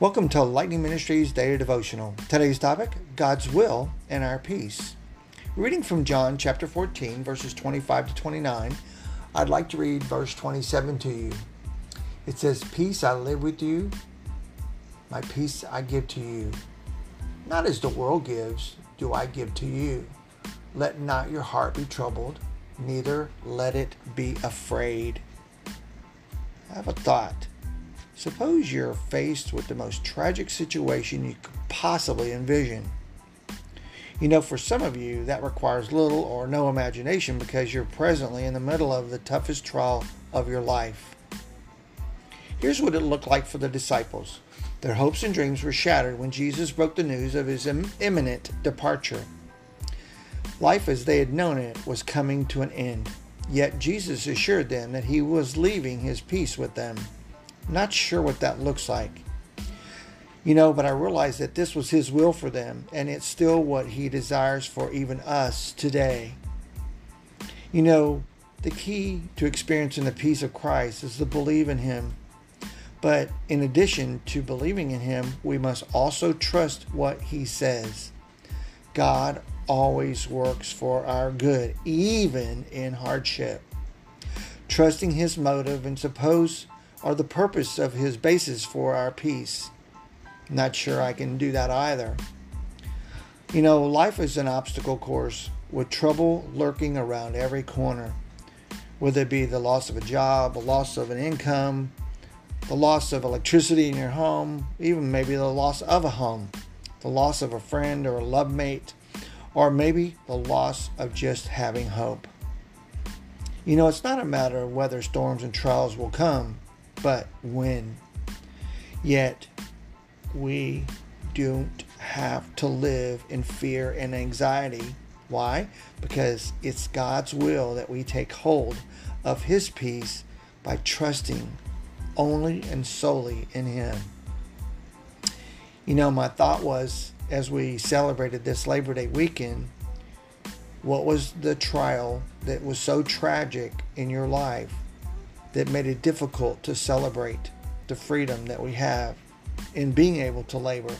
Welcome to Lightning Ministries Daily Devotional. Today's topic God's will and our peace. Reading from John chapter 14, verses 25 to 29, I'd like to read verse 27 to you. It says, Peace I live with you, my peace I give to you. Not as the world gives, do I give to you. Let not your heart be troubled, neither let it be afraid. I have a thought. Suppose you're faced with the most tragic situation you could possibly envision. You know, for some of you, that requires little or no imagination because you're presently in the middle of the toughest trial of your life. Here's what it looked like for the disciples their hopes and dreams were shattered when Jesus broke the news of his imminent departure. Life as they had known it was coming to an end. Yet Jesus assured them that he was leaving his peace with them. Not sure what that looks like. You know, but I realized that this was his will for them, and it's still what he desires for even us today. You know, the key to experiencing the peace of Christ is to believe in him. But in addition to believing in him, we must also trust what he says. God always works for our good, even in hardship. Trusting his motive and suppose are the purpose of his basis for our peace. Not sure I can do that either. You know, life is an obstacle course with trouble lurking around every corner, whether it be the loss of a job, the loss of an income, the loss of electricity in your home, even maybe the loss of a home, the loss of a friend or a love mate, or maybe the loss of just having hope. You know, it's not a matter of whether storms and trials will come, but when. Yet, we don't have to live in fear and anxiety. Why? Because it's God's will that we take hold of His peace by trusting only and solely in Him. You know, my thought was as we celebrated this Labor Day weekend, what was the trial that was so tragic in your life that made it difficult to celebrate the freedom that we have in being able to labor.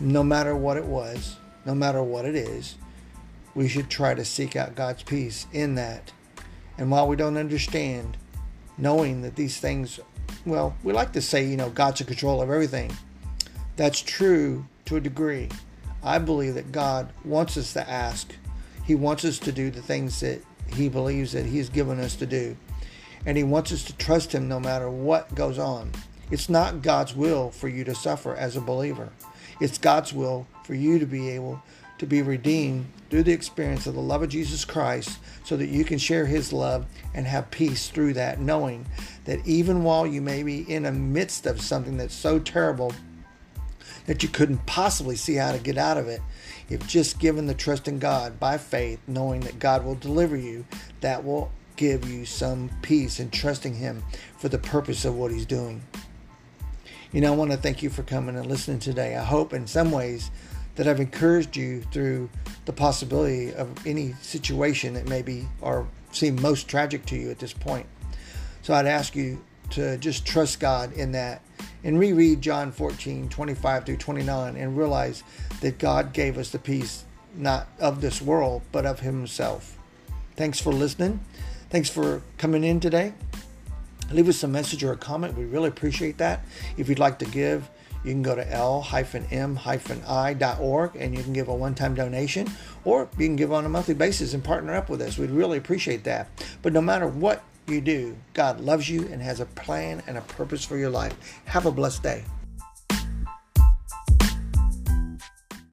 No matter what it was, no matter what it is, we should try to seek out God's peace in that. And while we don't understand, knowing that these things, well, we like to say, you know, God's in control of everything. That's true to a degree. I believe that God wants us to ask. He wants us to do the things that He believes that He's given us to do and He wants us to trust Him no matter what goes on. It's not God's will for you to suffer as a believer. It's God's will for you to be able to be redeemed through the experience of the love of Jesus Christ so that you can share His love and have peace through that, knowing that even while you may be in the midst of something that's so terrible that you couldn't possibly see how to get out of it, if just given the trust in God by faith, knowing that God will deliver you, that will give you some peace and trusting Him for the purpose of what He's doing. You know, I want to thank you for coming and listening today. I hope in some ways that I've encouraged you through the possibility of any situation that may be or seem most tragic to you at this point. So I'd ask you to just trust God in that and reread John 14, 25 through 29 and realize that God gave us the peace not of this world, but of Himself. Thanks for listening. Thanks for coming in today. Leave us a message or a comment. We really appreciate that. If you'd like to give, you can go to l-m-i.org and you can give a one-time donation or you can give on a monthly basis and partner up with us. We'd really appreciate that. But no matter what you do, God loves you and has a plan and a purpose for your life. Have a blessed day.